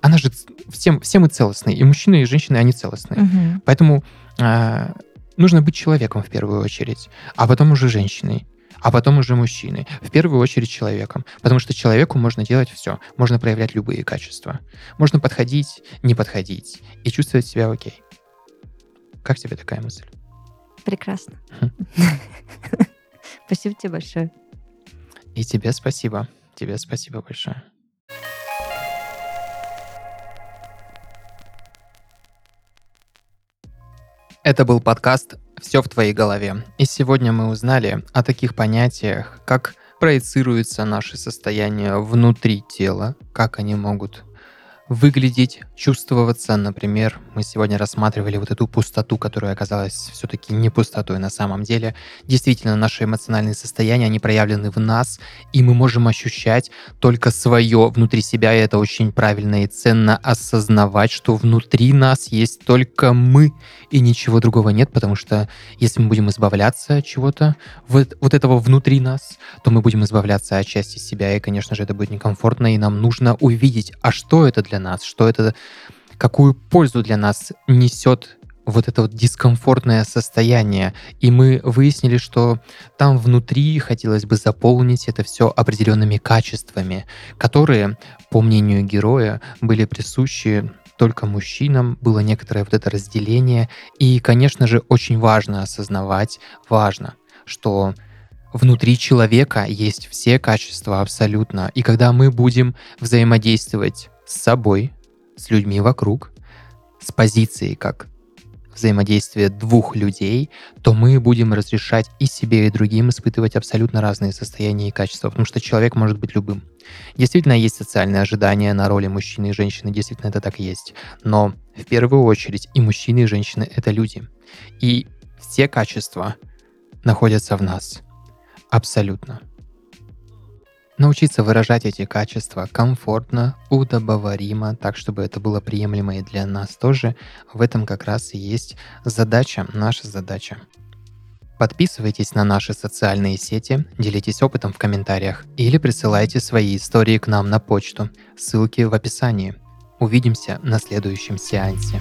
она же всем, все мы целостные. И мужчины, и женщины, они целостные. Мгм. Поэтому а, нужно быть человеком в первую очередь, а потом уже женщиной, а потом уже мужчиной. В первую очередь человеком. Потому что человеку можно делать все. Можно проявлять любые качества. Можно подходить, не подходить и чувствовать себя окей. Как тебе такая мысль? Прекрасно. Хм. Спасибо тебе большое. И тебе спасибо. Тебе спасибо большое. Это был подкаст «Все в твоей голове». И сегодня мы узнали о таких понятиях, как проецируется наше состояние внутри тела, как они могут выглядеть, чувствоваться. Например, мы сегодня рассматривали вот эту пустоту, которая оказалась все-таки не пустотой на самом деле. Действительно, наши эмоциональные состояния, они проявлены в нас, и мы можем ощущать только свое внутри себя, и это очень правильно и ценно осознавать, что внутри нас есть только мы, и ничего другого нет, потому что если мы будем избавляться от чего-то, вот, вот этого внутри нас, то мы будем избавляться от части себя, и, конечно же, это будет некомфортно, и нам нужно увидеть, а что это для нас, что это, какую пользу для нас несет вот это вот дискомфортное состояние. И мы выяснили, что там внутри хотелось бы заполнить это все определенными качествами, которые, по мнению героя, были присущи только мужчинам, было некоторое вот это разделение. И, конечно же, очень важно осознавать, важно, что внутри человека есть все качества абсолютно. И когда мы будем взаимодействовать с собой, с людьми вокруг, с позицией как взаимодействие двух людей, то мы будем разрешать и себе, и другим испытывать абсолютно разные состояния и качества, потому что человек может быть любым. Действительно, есть социальные ожидания на роли мужчины и женщины, действительно это так есть. Но в первую очередь и мужчины, и женщины — это люди. И все качества находятся в нас. Абсолютно. Научиться выражать эти качества комфортно, удобоваримо, так, чтобы это было приемлемо и для нас тоже. В этом как раз и есть задача, наша задача. Подписывайтесь на наши социальные сети, делитесь опытом в комментариях или присылайте свои истории к нам на почту. Ссылки в описании. Увидимся на следующем сеансе.